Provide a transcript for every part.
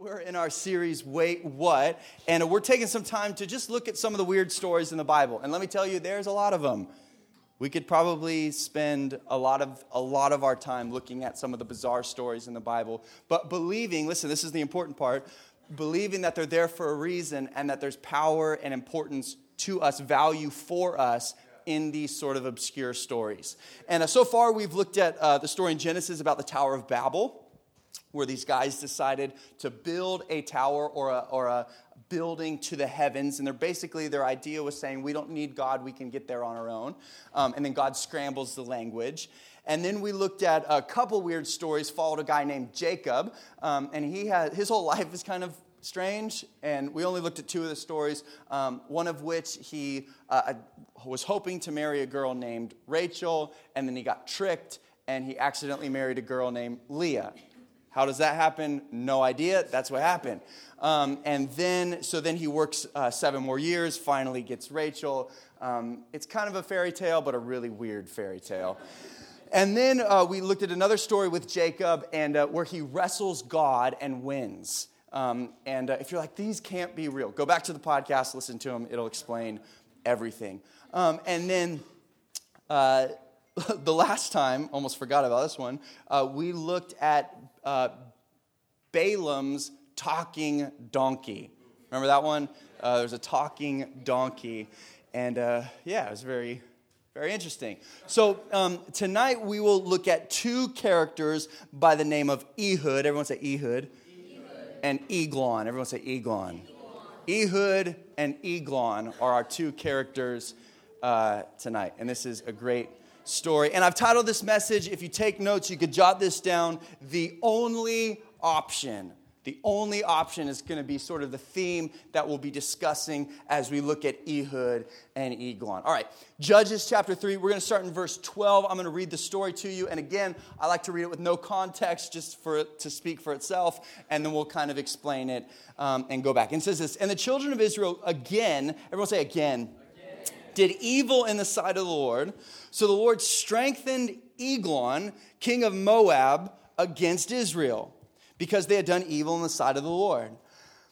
we're in our series, Wait What? And we're taking some time to just look at some of the weird stories in the Bible. And let me tell you, there's a lot of them. We could probably spend a lot of, a lot of our time looking at some of the bizarre stories in the Bible. But believing, listen, this is the important part believing that they're there for a reason and that there's power and importance to us, value for us in these sort of obscure stories. And uh, so far, we've looked at uh, the story in Genesis about the Tower of Babel where these guys decided to build a tower or a, or a building to the heavens. And they're basically, their idea was saying, we don't need God, we can get there on our own. Um, and then God scrambles the language. And then we looked at a couple weird stories, followed a guy named Jacob. Um, and he had, his whole life is kind of strange. And we only looked at two of the stories, um, one of which he uh, was hoping to marry a girl named Rachel, and then he got tricked and he accidentally married a girl named Leah. How does that happen? No idea. That's what happened. Um, and then, so then he works uh, seven more years, finally gets Rachel. Um, it's kind of a fairy tale, but a really weird fairy tale. And then uh, we looked at another story with Jacob, and uh, where he wrestles God and wins. Um, and uh, if you're like, these can't be real, go back to the podcast, listen to them. It'll explain everything. Um, and then uh, the last time, almost forgot about this one, uh, we looked at uh, Balaam's talking donkey. Remember that one? Uh, there's a talking donkey. And uh, yeah, it was very, very interesting. So um, tonight we will look at two characters by the name of Ehud. Everyone say Ehud. Ehud. And Eglon. Everyone say Eglon. Ehud and Eglon are our two characters uh, tonight. And this is a great story. And I've titled this message, if you take notes, you could jot this down The Only Option. The only option is going to be sort of the theme that we'll be discussing as we look at Ehud and Eglon. All right, Judges chapter 3, we're going to start in verse 12. I'm going to read the story to you. And again, I like to read it with no context, just for it to speak for itself, and then we'll kind of explain it um, and go back. And it says this And the children of Israel again, everyone say again, did evil in the sight of the Lord so the Lord strengthened Eglon, king of Moab, against Israel because they had done evil in the sight of the Lord.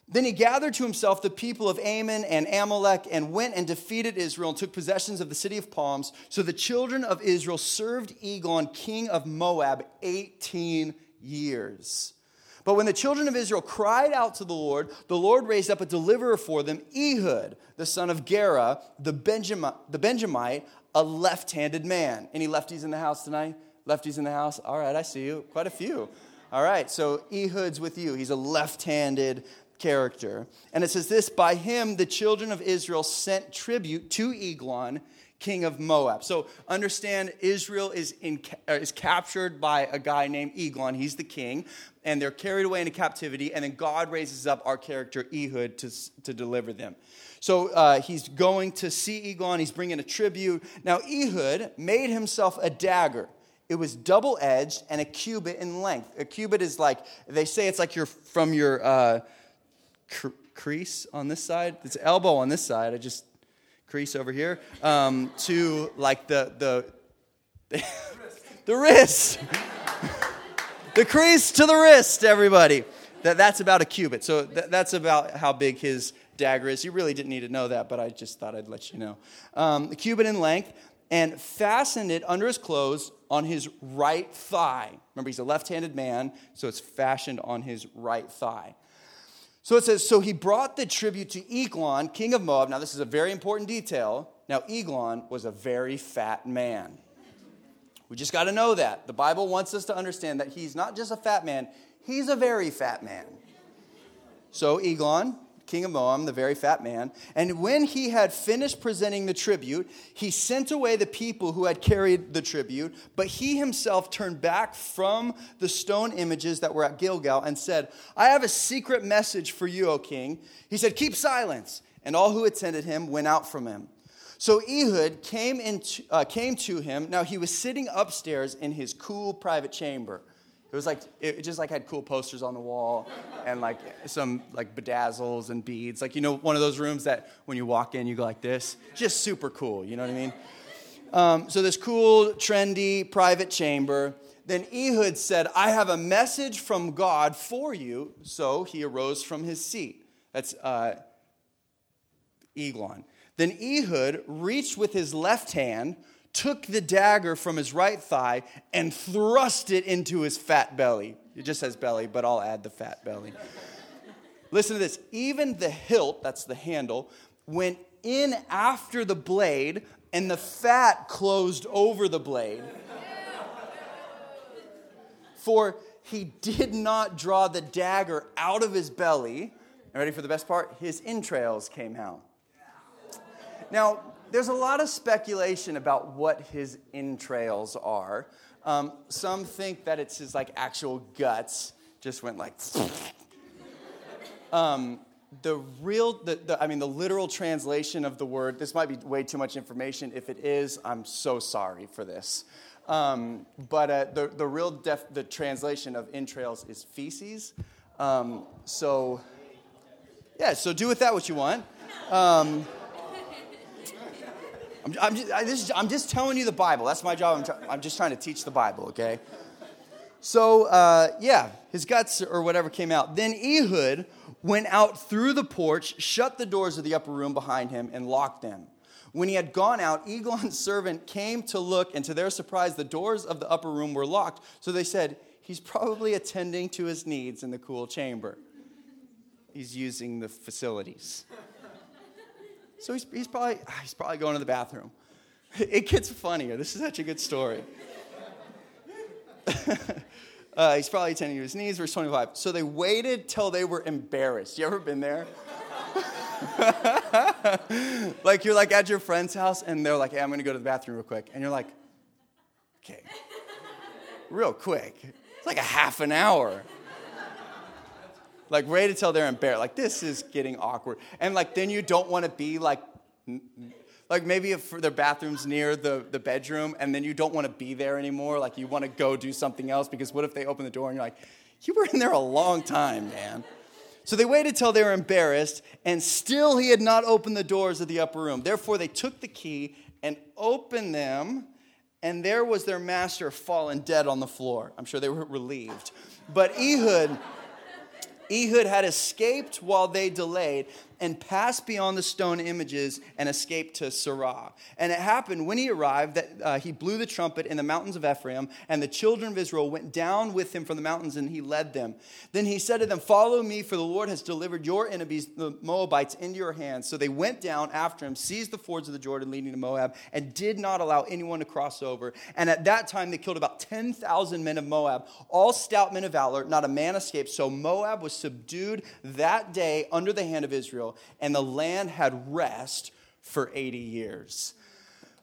Then he gathered to himself the people of Ammon and Amalek and went and defeated Israel and took possessions of the city of palms. So the children of Israel served Eglon, king of Moab, 18 years. But when the children of Israel cried out to the Lord, the Lord raised up a deliverer for them, Ehud, the son of Gera, the, the Benjamite, a left handed man. Any lefties in the house tonight? Lefties in the house? All right, I see you. Quite a few. All right, so Ehud's with you. He's a left handed character. And it says this By him, the children of Israel sent tribute to Eglon, king of Moab. So understand, Israel is, in, uh, is captured by a guy named Eglon. He's the king. And they're carried away into captivity. And then God raises up our character, Ehud, to, to deliver them. So uh, he's going to see Eglon, he's bringing a tribute. Now, Ehud made himself a dagger. It was double edged and a cubit in length. A cubit is like, they say it's like you're from your uh, cr- crease on this side, it's elbow on this side. I just crease over here, um, to like the, the, the wrist. the crease to the wrist, everybody. That, that's about a cubit. So that, that's about how big his dagger is. You really didn't need to know that, but I just thought I'd let you know. Um, a cubit in length, and fastened it under his clothes on his right thigh. Remember, he's a left handed man, so it's fashioned on his right thigh. So it says, So he brought the tribute to Eglon, king of Moab. Now, this is a very important detail. Now, Eglon was a very fat man. We just got to know that. The Bible wants us to understand that he's not just a fat man, he's a very fat man. So, Eglon, king of Moab, the very fat man. And when he had finished presenting the tribute, he sent away the people who had carried the tribute, but he himself turned back from the stone images that were at Gilgal and said, I have a secret message for you, O king. He said, Keep silence. And all who attended him went out from him. So Ehud came, into, uh, came to him. Now he was sitting upstairs in his cool private chamber. It was like it just like had cool posters on the wall and like some like bedazzles and beads. Like you know one of those rooms that when you walk in you go like this. Just super cool. You know what I mean? Um, so this cool, trendy private chamber. Then Ehud said, I have a message from God for you. So he arose from his seat. That's uh, Eglon. Then Ehud reached with his left hand, took the dagger from his right thigh, and thrust it into his fat belly. It just says belly, but I'll add the fat belly. Listen to this. Even the hilt, that's the handle, went in after the blade, and the fat closed over the blade. For he did not draw the dagger out of his belly. And Ready for the best part? His entrails came out. Now, there's a lot of speculation about what his entrails are. Um, some think that it's his like actual guts just went like. um, the real, the, the, I mean, the literal translation of the word. This might be way too much information. If it is, I'm so sorry for this. Um, but uh, the the real def, the translation of entrails is feces. Um, so, yeah. So do with that what you want. I'm, I'm, just, I, is, I'm, just, telling you the Bible. That's my job. I'm, I'm just trying to teach the Bible, okay? So, uh, yeah, his guts or whatever came out. Then Ehud went out through the porch, shut the doors of the upper room behind him, and locked them. When he had gone out, Eglon's servant came to look, and to their surprise, the doors of the upper room were locked. So they said, He's probably attending to his needs in the cool chamber. He's using the facilities. So he's, he's, probably, he's probably going to the bathroom. It gets funnier. This is such a good story. uh, he's probably attending to his knees, verse 25. So they waited till they were embarrassed. You ever been there? like you're like at your friend's house and they're like, hey, I'm gonna go to the bathroom real quick. And you're like, okay, real quick. It's like a half an hour like to tell they're embarrassed. Like this is getting awkward. And like then you don't want to be like like maybe if their bathroom's near the, the bedroom and then you don't want to be there anymore like you want to go do something else because what if they open the door and you're like you were in there a long time man so they waited till they were embarrassed and still he had not opened the doors of the upper room therefore they took the key and opened them and there was their master fallen dead on the floor i'm sure they were relieved but ehud Ehud had escaped while they delayed and passed beyond the stone images and escaped to Seirah. And it happened when he arrived that uh, he blew the trumpet in the mountains of Ephraim, and the children of Israel went down with him from the mountains, and he led them. Then he said to them, Follow me, for the Lord has delivered your enemies, the Moabites, into your hands. So they went down after him, seized the fords of the Jordan leading to Moab, and did not allow anyone to cross over. And at that time they killed about 10,000 men of Moab, all stout men of valor, not a man escaped. So Moab was subdued that day under the hand of Israel and the land had rest for 80 years.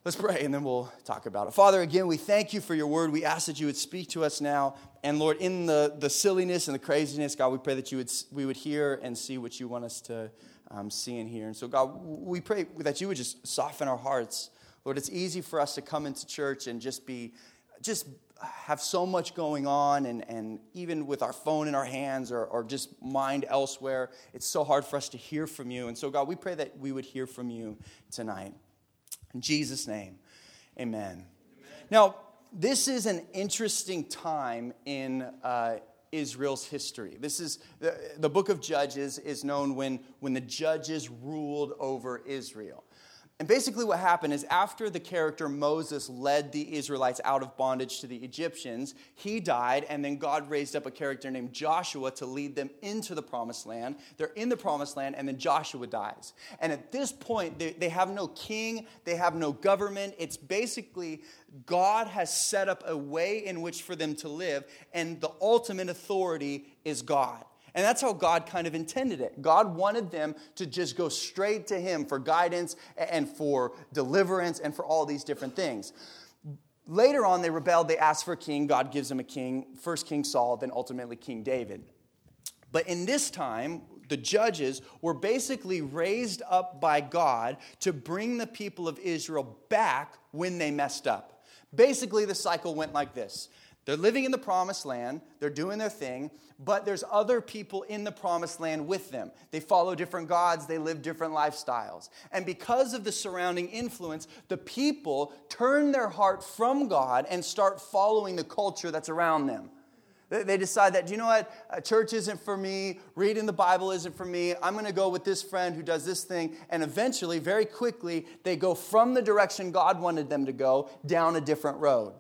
Let's pray and then we'll talk about it. Father, again, we thank you for your word. We ask that you would speak to us now. And Lord, in the, the silliness and the craziness, God, we pray that you would, we would hear and see what you want us to um, see and hear. And so, God, we pray that you would just soften our hearts. Lord, it's easy for us to come into church and just be, just have so much going on, and, and even with our phone in our hands or, or just mind elsewhere, it's so hard for us to hear from you. And so, God, we pray that we would hear from you tonight. In Jesus' name, amen. amen. Now, this is an interesting time in uh, Israel's history. This is the, the book of Judges is known when, when the judges ruled over Israel. And basically, what happened is after the character Moses led the Israelites out of bondage to the Egyptians, he died, and then God raised up a character named Joshua to lead them into the promised land. They're in the promised land, and then Joshua dies. And at this point, they, they have no king, they have no government. It's basically God has set up a way in which for them to live, and the ultimate authority is God. And that's how God kind of intended it. God wanted them to just go straight to Him for guidance and for deliverance and for all these different things. Later on, they rebelled, they asked for a king. God gives them a king, first King Saul, then ultimately King David. But in this time, the judges were basically raised up by God to bring the people of Israel back when they messed up. Basically, the cycle went like this They're living in the promised land, they're doing their thing, but there's other people in the promised land with them. They follow different gods, they live different lifestyles. And because of the surrounding influence, the people turn their heart from God and start following the culture that's around them. They decide that, do you know what, church isn't for me, reading the Bible isn't for me, I'm gonna go with this friend who does this thing. And eventually, very quickly, they go from the direction God wanted them to go down a different road.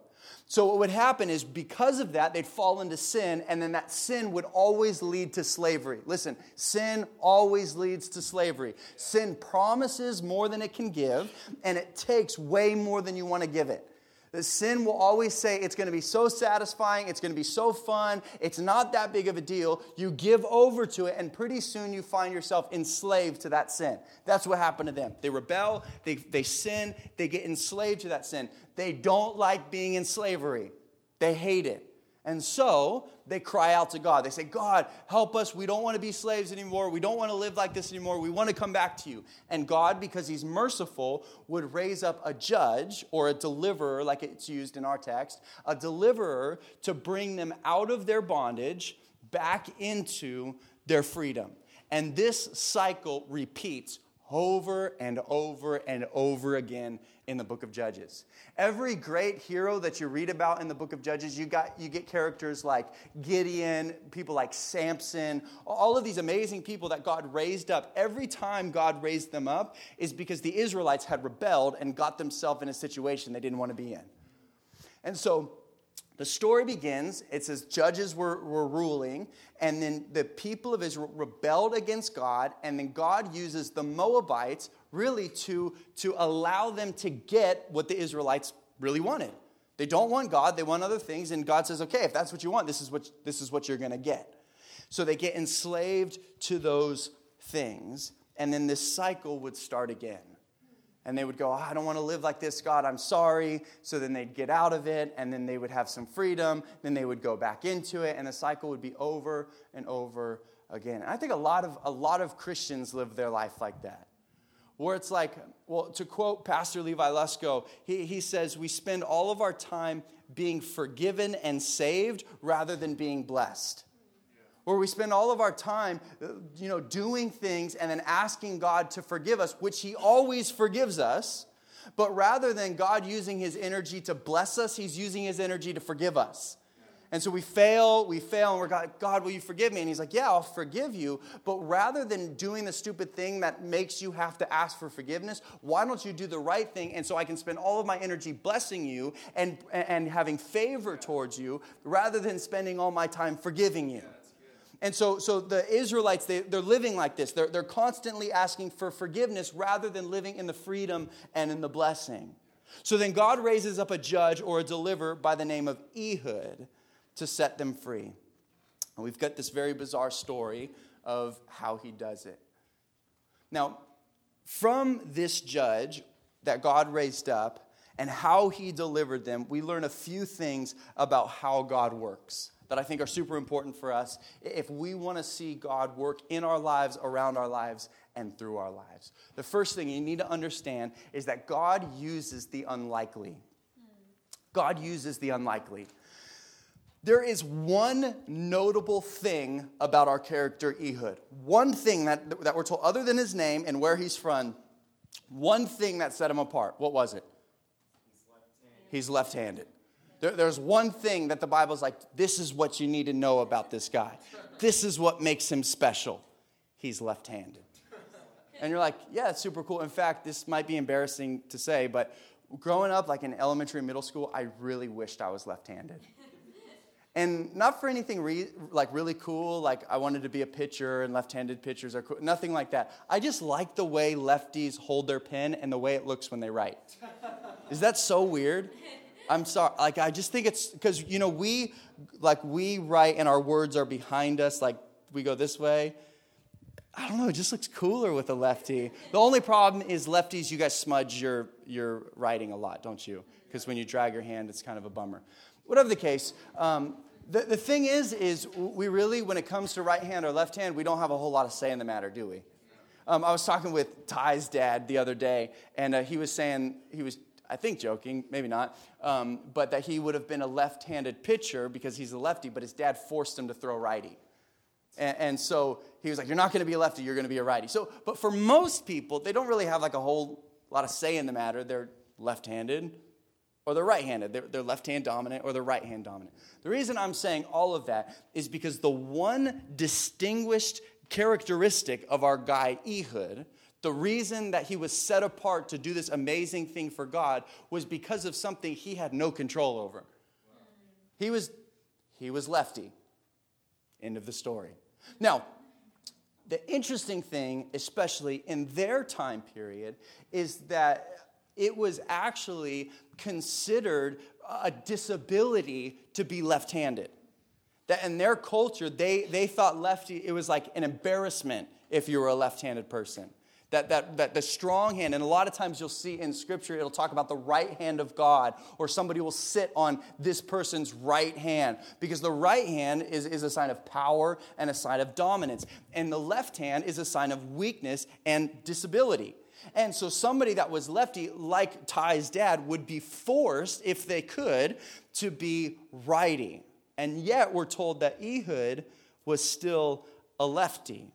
So, what would happen is because of that, they'd fall into sin, and then that sin would always lead to slavery. Listen, sin always leads to slavery. Sin promises more than it can give, and it takes way more than you want to give it. The sin will always say it's going to be so satisfying, it's going to be so fun, it's not that big of a deal. You give over to it, and pretty soon you find yourself enslaved to that sin. That's what happened to them. They rebel, they, they sin, they get enslaved to that sin. They don't like being in slavery, they hate it. And so they cry out to God. They say, God, help us. We don't want to be slaves anymore. We don't want to live like this anymore. We want to come back to you. And God, because He's merciful, would raise up a judge or a deliverer, like it's used in our text, a deliverer to bring them out of their bondage back into their freedom. And this cycle repeats over and over and over again in the book of Judges. Every great hero that you read about in the book of Judges, you, got, you get characters like Gideon, people like Samson, all of these amazing people that God raised up. Every time God raised them up is because the Israelites had rebelled and got themselves in a situation they didn't want to be in. And so the story begins, it says judges were, were ruling, and then the people of Israel rebelled against God, and then God uses the Moabites really to, to allow them to get what the Israelites really wanted. They don't want God, they want other things, and God says, okay, if that's what you want, this is what, this is what you're going to get. So they get enslaved to those things, and then this cycle would start again. And they would go, oh, I don't want to live like this, God, I'm sorry. So then they'd get out of it, and then they would have some freedom. Then they would go back into it, and the cycle would be over and over again. And I think a lot of, a lot of Christians live their life like that where it's like, well, to quote Pastor Levi Lusko, he, he says, we spend all of our time being forgiven and saved rather than being blessed. Where we spend all of our time, uh, you know, doing things and then asking God to forgive us, which He always forgives us. But rather than God using His energy to bless us, He's using His energy to forgive us. And so we fail, we fail, and we're God, God, will you forgive me? And he's like, Yeah, I'll forgive you. But rather than doing the stupid thing that makes you have to ask for forgiveness, why don't you do the right thing? And so I can spend all of my energy blessing you and, and having favor towards you rather than spending all my time forgiving you. And so, so the Israelites, they, they're living like this. They're, they're constantly asking for forgiveness rather than living in the freedom and in the blessing. So then God raises up a judge or a deliverer by the name of Ehud to set them free. And we've got this very bizarre story of how he does it. Now, from this judge that God raised up and how he delivered them, we learn a few things about how God works that I think are super important for us if we want to see God work in our lives, around our lives, and through our lives. The first thing you need to understand is that God uses the unlikely. God uses the unlikely. There is one notable thing about our character Ehud. One thing that, that we're told, other than his name and where he's from, one thing that set him apart. What was it? He's left handed. There, there's one thing that the Bible's like, this is what you need to know about this guy. This is what makes him special. He's left handed. And you're like, yeah, it's super cool. In fact, this might be embarrassing to say, but growing up, like in elementary middle school, I really wished I was left handed. And not for anything re- like really cool, like I wanted to be a pitcher and left handed pitchers are cool, nothing like that. I just like the way lefties hold their pen and the way it looks when they write. Is that so weird? I'm sorry. Like, I just think it's because, you know, we, like, we write and our words are behind us, like, we go this way. I don't know, it just looks cooler with a lefty. The only problem is lefties, you guys smudge your, your writing a lot, don't you? Because when you drag your hand, it's kind of a bummer. Whatever the case, um, the, the thing is, is we really, when it comes to right hand or left hand, we don't have a whole lot of say in the matter, do we? Um, I was talking with Ty's dad the other day, and uh, he was saying, he was I think joking, maybe not, um, but that he would have been a left handed pitcher because he's a lefty, but his dad forced him to throw righty. And, and so he was like, You're not going to be a lefty, you're going to be a righty. So, but for most people, they don't really have like a whole lot of say in the matter. They're left handed or they're right handed. They're, they're left hand dominant or they're right hand dominant. The reason I'm saying all of that is because the one distinguished characteristic of our guy Ehud the reason that he was set apart to do this amazing thing for God was because of something he had no control over. He was he was lefty. End of the story. Now, the interesting thing, especially in their time period, is that it was actually considered a disability to be left handed. That in their culture, they, they thought lefty, it was like an embarrassment if you were a left handed person. That, that, that the strong hand, and a lot of times you'll see in scripture, it'll talk about the right hand of God, or somebody will sit on this person's right hand, because the right hand is, is a sign of power and a sign of dominance, and the left hand is a sign of weakness and disability. And so somebody that was lefty, like Ty's dad, would be forced, if they could, to be righty. And yet we're told that Ehud was still a lefty.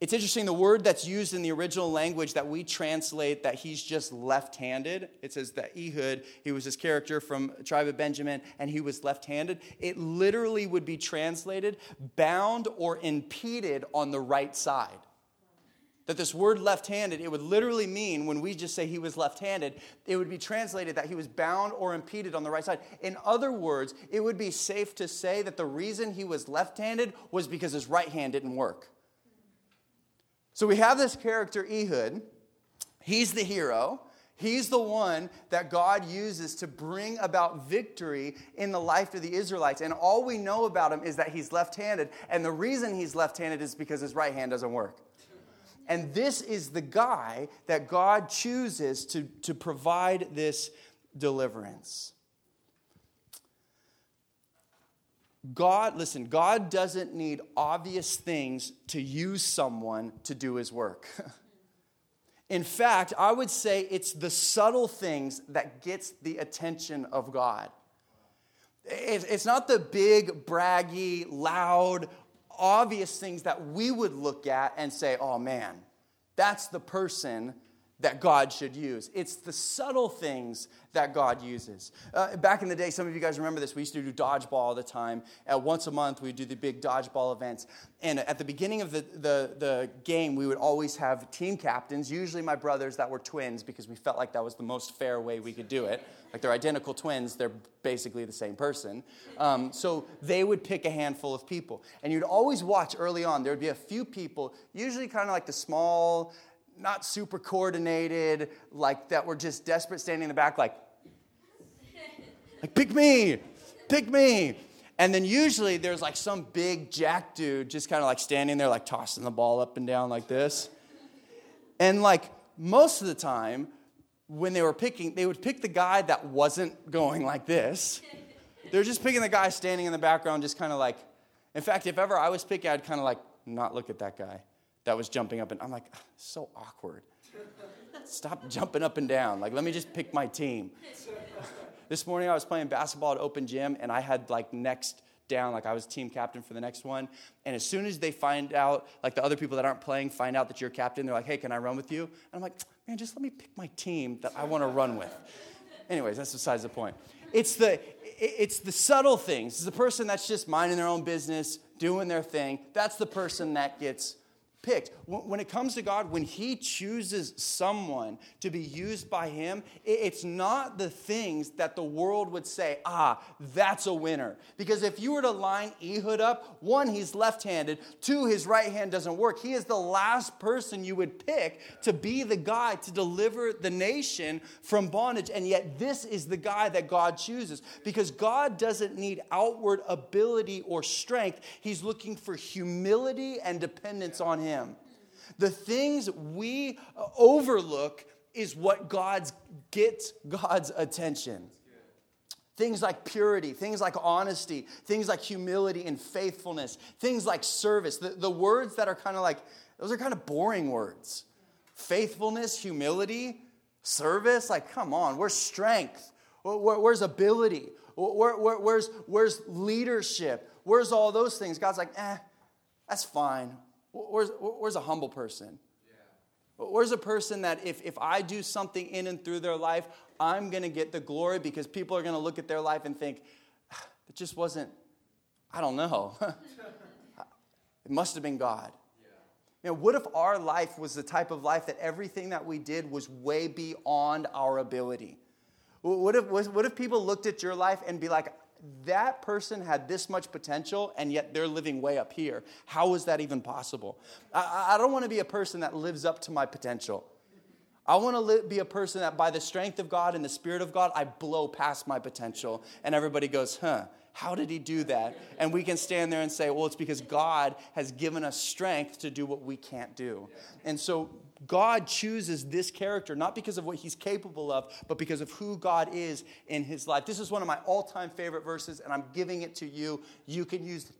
It's interesting, the word that's used in the original language that we translate that he's just left handed, it says that Ehud, he was this character from tribe of Benjamin, and he was left handed. It literally would be translated bound or impeded on the right side. That this word left handed, it would literally mean when we just say he was left handed, it would be translated that he was bound or impeded on the right side. In other words, it would be safe to say that the reason he was left handed was because his right hand didn't work. So we have this character, Ehud. He's the hero. He's the one that God uses to bring about victory in the life of the Israelites. And all we know about him is that he's left handed. And the reason he's left handed is because his right hand doesn't work. And this is the guy that God chooses to, to provide this deliverance. God, listen, God doesn't need obvious things to use someone to do his work. In fact, I would say it's the subtle things that gets the attention of God. It's not the big, braggy, loud, obvious things that we would look at and say, oh man, that's the person that God should use. It's the subtle things that God uses. Uh, back in the day, some of you guys remember this. We used to do dodgeball all the time. Uh, once a month, we'd do the big dodgeball events. And at the beginning of the, the, the game, we would always have team captains, usually my brothers that were twins, because we felt like that was the most fair way we could do it. Like they're identical twins, they're basically the same person. Um, so they would pick a handful of people. And you'd always watch early on, there would be a few people, usually kind of like the small, not super coordinated, like that were just desperate standing in the back, like, like pick me, pick me. And then usually there's like some big jack dude just kind of like standing there, like tossing the ball up and down like this. And like most of the time, when they were picking, they would pick the guy that wasn't going like this. They're just picking the guy standing in the background, just kind of like, in fact, if ever I was picking, I'd kind of like not look at that guy that was jumping up and I'm like, so awkward. Stop jumping up and down. Like, let me just pick my team. this morning I was playing basketball at open gym and I had like next down, like I was team captain for the next one. And as soon as they find out, like the other people that aren't playing find out that you're captain, they're like, hey, can I run with you? And I'm like, man, just let me pick my team that I want to run with. Anyways, that's besides the point. It's the, it's the subtle things. It's the person that's just minding their own business, doing their thing. That's the person that gets picked. When it comes to God, when He chooses someone to be used by Him, it's not the things that the world would say, ah, that's a winner. Because if you were to line Ehud up, one, he's left handed, two, his right hand doesn't work. He is the last person you would pick to be the guy to deliver the nation from bondage. And yet, this is the guy that God chooses because God doesn't need outward ability or strength, He's looking for humility and dependence on Him. Him. The things we overlook is what God's gets God's attention. Things like purity, things like honesty, things like humility and faithfulness, things like service. The, the words that are kind of like, those are kind of boring words. Faithfulness, humility, Service? Like, come on, where's strength? where's ability? where's, where's leadership? Where's all those things? God's like, eh, that's fine. Where's, where's a humble person? Where's a person that if, if I do something in and through their life, I'm going to get the glory because people are going to look at their life and think, ah, it just wasn't, I don't know. it must have been God. You know, what if our life was the type of life that everything that we did was way beyond our ability? What if, what if people looked at your life and be like, that person had this much potential and yet they're living way up here? How is that even possible? I, I don't want to be a person that lives up to my potential. I want to be a person that by the strength of God and the Spirit of God, I blow past my potential. And everybody goes, huh, how did he do that? And we can stand there and say, well, it's because God has given us strength to do what we can't do. And so God chooses this character not because of what he's capable of, but because of who God is in his life. This is one of my all time favorite verses, and I'm giving it to you. You can use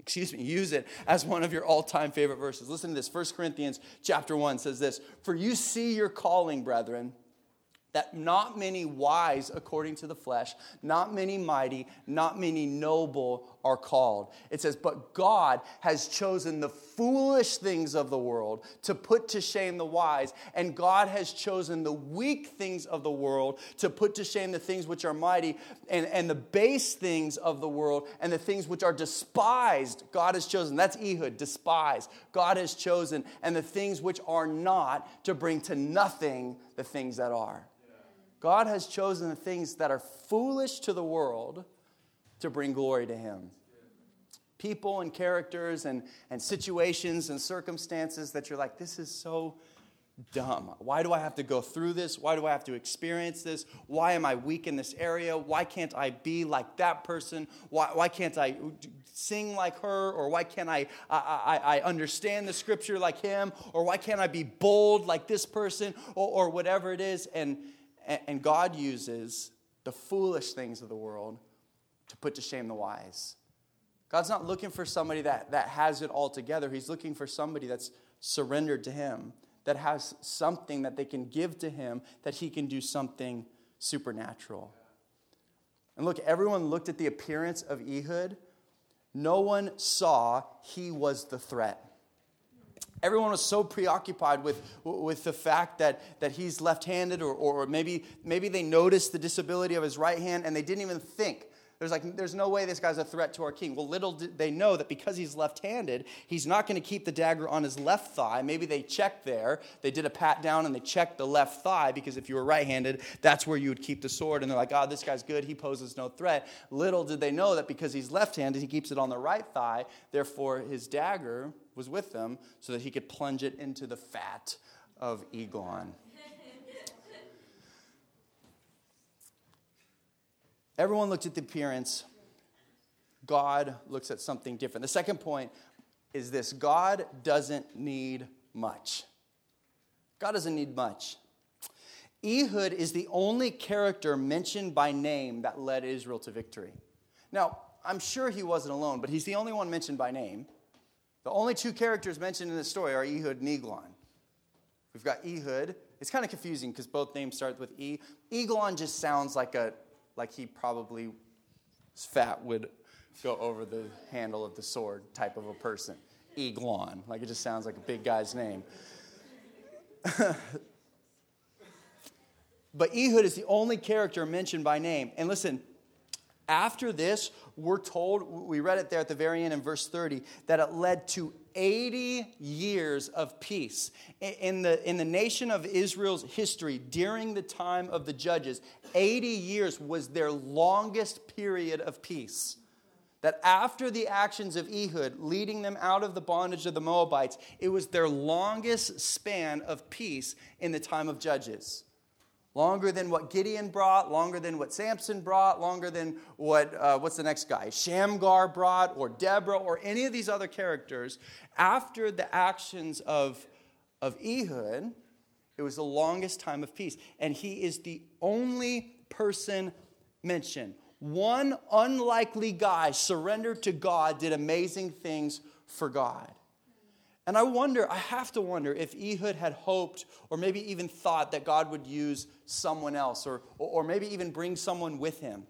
excuse me use it as one of your all-time favorite verses listen to this 1 corinthians chapter 1 says this for you see your calling brethren that not many wise according to the flesh, not many mighty, not many noble are called. It says, But God has chosen the foolish things of the world to put to shame the wise, and God has chosen the weak things of the world to put to shame the things which are mighty, and, and the base things of the world, and the things which are despised. God has chosen. That's Ehud, despised. God has chosen, and the things which are not to bring to nothing the things that are. God has chosen the things that are foolish to the world to bring glory to Him. People and characters and, and situations and circumstances that you're like, this is so dumb. Why do I have to go through this? Why do I have to experience this? Why am I weak in this area? Why can't I be like that person? Why, why can't I sing like her? Or why can't I, I, I, I understand the scripture like him? Or why can't I be bold like this person? Or, or whatever it is. And, and God uses the foolish things of the world to put to shame the wise. God's not looking for somebody that, that has it all together. He's looking for somebody that's surrendered to Him, that has something that they can give to Him, that He can do something supernatural. And look, everyone looked at the appearance of Ehud. No one saw he was the threat. Everyone was so preoccupied with, with the fact that, that he's left handed, or, or maybe, maybe they noticed the disability of his right hand and they didn't even think. There's like, there's no way this guy's a threat to our king. Well, little did they know that because he's left handed, he's not going to keep the dagger on his left thigh. Maybe they checked there. They did a pat down and they checked the left thigh because if you were right handed, that's where you would keep the sword. And they're like, oh, this guy's good. He poses no threat. Little did they know that because he's left handed, he keeps it on the right thigh. Therefore, his dagger was with them so that he could plunge it into the fat of Eglon. Everyone looked at the appearance. God looks at something different. The second point is this God doesn't need much. God doesn't need much. Ehud is the only character mentioned by name that led Israel to victory. Now, I'm sure he wasn't alone, but he's the only one mentioned by name. The only two characters mentioned in this story are Ehud and Eglon. We've got Ehud. It's kind of confusing because both names start with E. Eglon just sounds like a like he probably fat would go over the handle of the sword type of a person. Eglon. Like it just sounds like a big guy's name. but Ehud is the only character mentioned by name. And listen, after this, we're told, we read it there at the very end in verse 30, that it led to 80 years of peace. In the, in the nation of Israel's history, during the time of the judges, 80 years was their longest period of peace. That after the actions of Ehud, leading them out of the bondage of the Moabites, it was their longest span of peace in the time of judges longer than what Gideon brought, longer than what Samson brought, longer than what, uh, what's the next guy? Shamgar brought, or Deborah, or any of these other characters. After the actions of, of Ehud, it was the longest time of peace. And he is the only person mentioned. One unlikely guy surrendered to God, did amazing things for God. And I wonder, I have to wonder if Ehud had hoped or maybe even thought that God would use someone else or, or maybe even bring someone with him.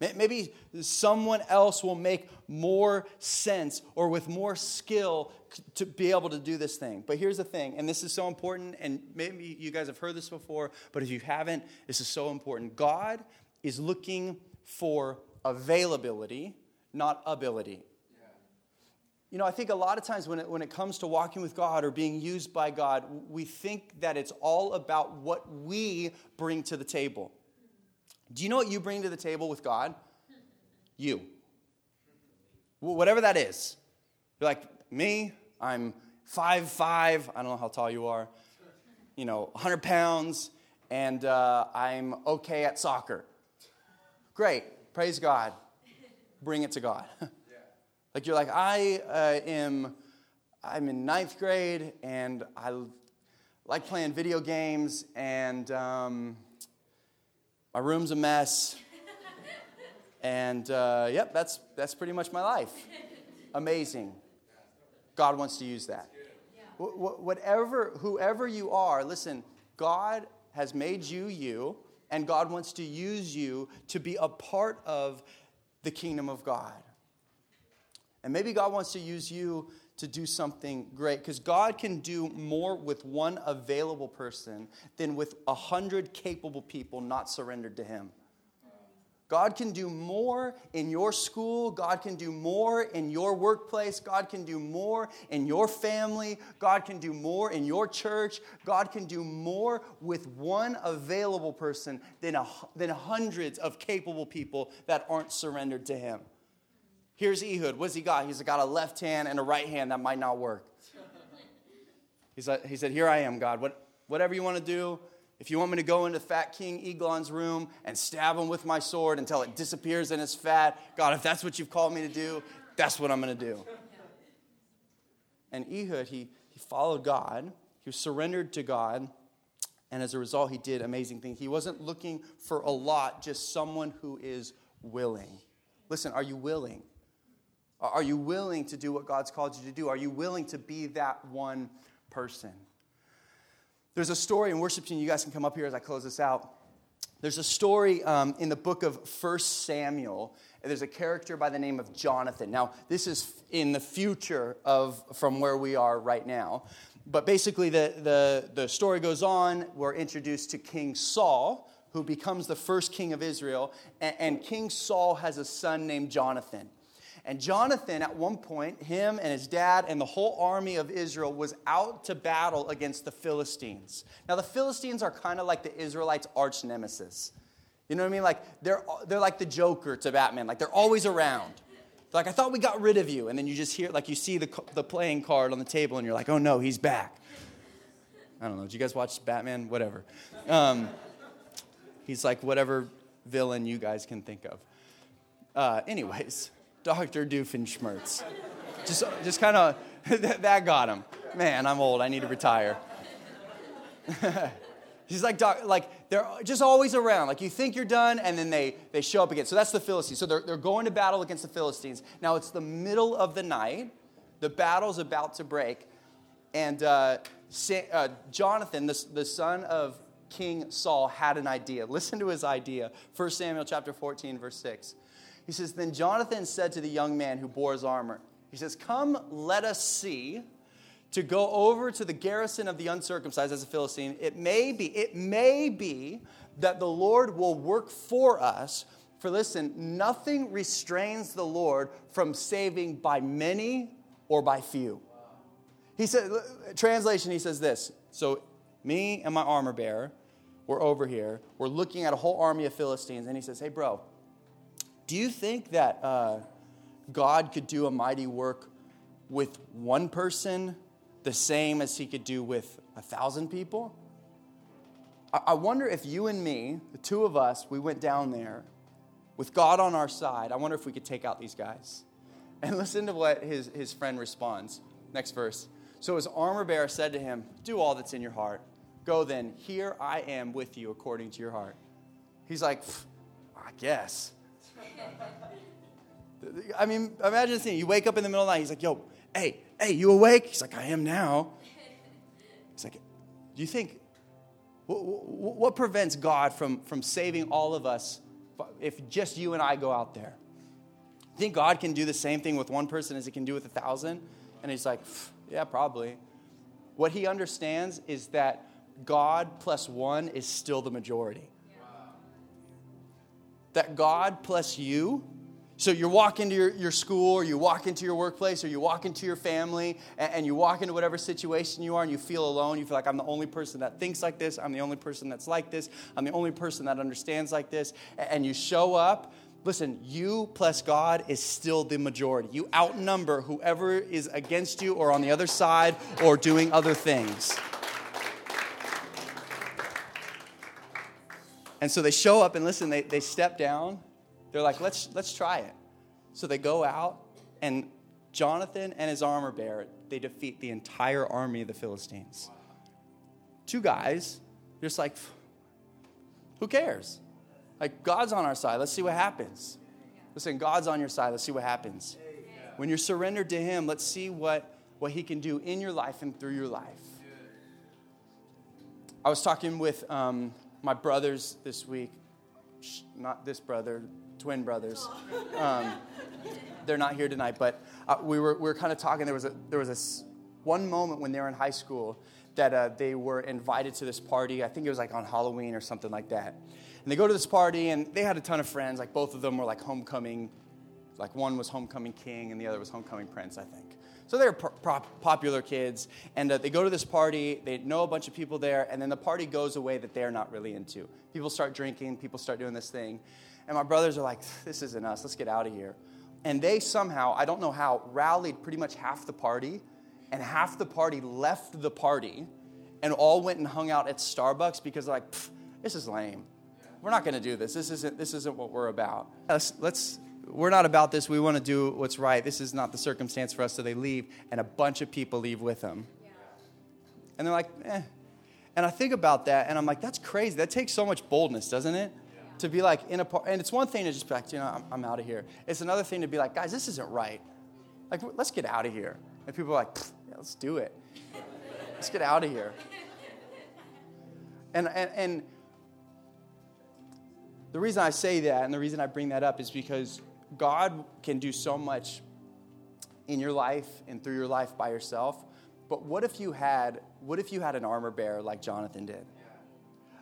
Maybe someone else will make more sense or with more skill to be able to do this thing. But here's the thing, and this is so important, and maybe you guys have heard this before, but if you haven't, this is so important. God is looking for availability, not ability. You know, I think a lot of times when it, when it comes to walking with God or being used by God, we think that it's all about what we bring to the table. Do you know what you bring to the table with God? You. Whatever that is. You're like, me, I'm five five. I don't know how tall you are. You know, 100 pounds, and uh, I'm okay at soccer. Great. Praise God. Bring it to God. like you're like, I uh, am, I'm in ninth grade, and I like playing video games, and um, my room's a mess. and uh, yep, that's, that's pretty much my life. Amazing. God wants to use that. Whatever, whoever you are, listen, God has made you you, and God wants to use you to be a part of the kingdom of God. And maybe God wants to use you to do something great because God can do more with one available person than with a hundred capable people not surrendered to Him. God can do more in your school. God can do more in your workplace. God can do more in your family. God can do more in your church. God can do more with one available person than, a, than hundreds of capable people that aren't surrendered to Him. Here's Ehud. What's he got? He's got a left hand and a right hand that might not work. He's like, he said, Here I am, God. What, whatever you want to do, if you want me to go into Fat King Eglon's room and stab him with my sword until it disappears in his fat, God, if that's what you've called me to do, that's what I'm going to do. And Ehud, he, he followed God, he was surrendered to God, and as a result, he did amazing things. He wasn't looking for a lot, just someone who is willing. Listen, are you willing? Are you willing to do what God's called you to do? Are you willing to be that one person? There's a story in worship team. You guys can come up here as I close this out. There's a story um, in the book of First Samuel. There's a character by the name of Jonathan. Now, this is in the future of from where we are right now. But basically, the, the, the story goes on. We're introduced to King Saul, who becomes the first king of Israel. and, and King Saul has a son named Jonathan. And Jonathan, at one point, him and his dad and the whole army of Israel was out to battle against the Philistines. Now, the Philistines are kind of like the Israelites' arch nemesis. You know what I mean? Like, they're, they're like the Joker to Batman. Like, they're always around. Like, I thought we got rid of you. And then you just hear, like, you see the, the playing card on the table and you're like, oh no, he's back. I don't know. Did you guys watch Batman? Whatever. Um, he's like whatever villain you guys can think of. Uh, anyways. Dr. Doofenshmirtz. Just, just kind of, that got him. Man, I'm old. I need to retire. He's like, doc, like they're just always around. Like you think you're done, and then they, they show up again. So that's the Philistines. So they're, they're going to battle against the Philistines. Now it's the middle of the night. The battle's about to break. And uh, uh, Jonathan, the, the son of King Saul, had an idea. Listen to his idea. 1 Samuel chapter 14, verse 6. He says, Then Jonathan said to the young man who bore his armor, He says, Come, let us see to go over to the garrison of the uncircumcised as a Philistine. It may be, it may be that the Lord will work for us. For listen, nothing restrains the Lord from saving by many or by few. He said, translation, he says this. So, me and my armor bearer, we're over here. We're looking at a whole army of Philistines. And he says, Hey, bro, do you think that uh, God could do a mighty work with one person the same as he could do with a thousand people? I, I wonder if you and me, the two of us, we went down there with God on our side. I wonder if we could take out these guys. And listen to what his, his friend responds. Next verse. So his armor bearer said to him, Do all that's in your heart. Go then, here I am with you according to your heart. He's like, I guess. I mean, imagine this thing. You wake up in the middle of the night. He's like, yo, hey, Hey, you awake? He's like, I am now. He's like, Do you think, what, what prevents God from, from saving all of us if just you and I go out there? Think God can do the same thing with one person as he can do with a thousand? And he's like, Yeah, probably. What he understands is that God plus one is still the majority. That God plus you so you walk into your, your school, or you walk into your workplace, or you walk into your family, and, and, you walk into whatever situation you are, and you feel alone. You feel like I'm the only person that thinks like this. I'm the only person that's like this. I'm the only person that understands like this. And you show up. Listen, you plus God is still the majority. You outnumber whoever is against you, or on the other side, or doing other things. And so they show up and listen, they, they step down they're like, let's, let's try it. So they go out, and Jonathan and his armor bearer, they defeat the entire army of the Philistines. Two guys, just like, who cares? Like, God's on our side. Let's see what happens. Listen, God's on your side. Let's see what happens. When you're surrendered to Him, let's see what, what He can do in your life and through your life. I was talking with um, my brothers this week. Not this brother, twin brothers. Um, they're not here tonight, but uh, we were, we were kind of talking. There was, a, there was a, one moment when they were in high school that uh, they were invited to this party. I think it was like on Halloween or something like that. And they go to this party, and they had a ton of friends. Like both of them were like homecoming, like one was homecoming king, and the other was homecoming prince, I think. So they're popular kids, and uh, they go to this party. They know a bunch of people there, and then the party goes away that they're not really into. People start drinking, people start doing this thing, and my brothers are like, this isn't us. Let's get out of here. And they somehow, I don't know how, rallied pretty much half the party, and half the party left the party and all went and hung out at Starbucks because like, this is lame. We're not to do this. This isn't, this isn't what we're about. Let's, let's, we're not about this. We want to do what's right. This is not the circumstance for us. So they leave, and a bunch of people leave with them. And they're like, eh. And I think about that, and I'm like, that's crazy. That takes so much boldness, doesn't it? to be like in a part, and it's one thing to just be like, you know, I'm, I'm out of here. It's another thing to be like, guys, this isn't right. Like, let's get out of here. And people are like, yeah, let's do it. Let's get out of here. And, and, and the reason I say that and the reason I bring that up is because God can do so much in your life and through your life by yourself. But what if you had, what if you had an armor bearer like Jonathan did?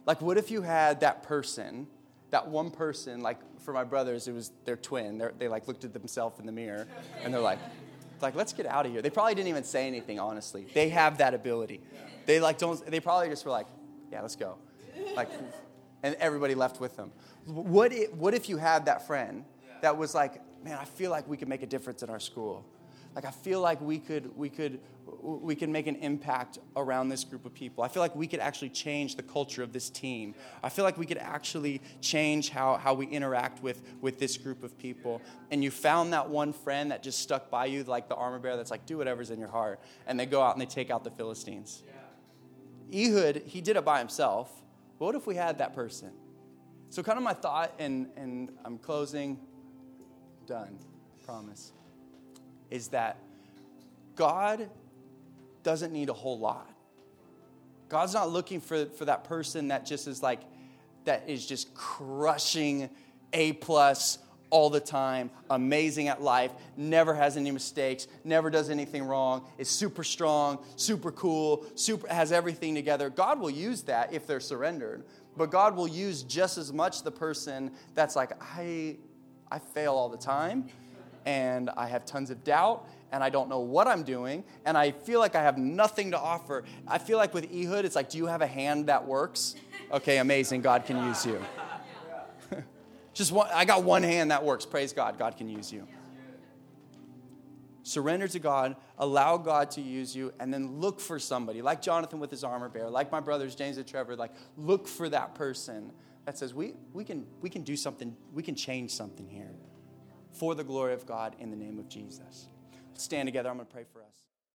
Like, what if you had that person that one person, like for my brothers, it was their twin. They're, they like looked at themselves in the mirror and they're like, like let's get out of here. They probably didn't even say anything, honestly. They have that ability. They like don't. They probably just were like, yeah, let's go. Like, and everybody left with them. What if, what if you had that friend that was like, man, I feel like we could make a difference in our school. Like I feel like we could we could we can make an impact around this group of people. I feel like we could actually change the culture of this team. I feel like we could actually change how, how we interact with, with this group of people. And you found that one friend that just stuck by you, like the armor bearer that's like, do whatever's in your heart. And they go out and they take out the Philistines. Ehud, he did it by himself. But what if we had that person? So, kind of my thought, and, and I'm closing, done, promise, is that God doesn't need a whole lot. God's not looking for, for that person that just is like, that is just crushing A plus all the time, amazing at life, never has any mistakes, never does anything wrong, is super strong, super cool, super has everything together. God will use that if they're surrendered. But God will use just as much the person that's like, I I fail all the time and I have tons of doubt and I don't know what I'm doing, and I feel like I have nothing to offer. I feel like with Ehud, it's like, do you have a hand that works? Okay, amazing. God can use you. Just one, I got one hand that works. Praise God. God can use you. Surrender to God, allow God to use you, and then look for somebody, like Jonathan with his armor bearer, like my brothers James and Trevor, like look for that person that says, we, we, can, we can do something, we can change something here for the glory of God in the name of Jesus stand together. I'm going to pray for us.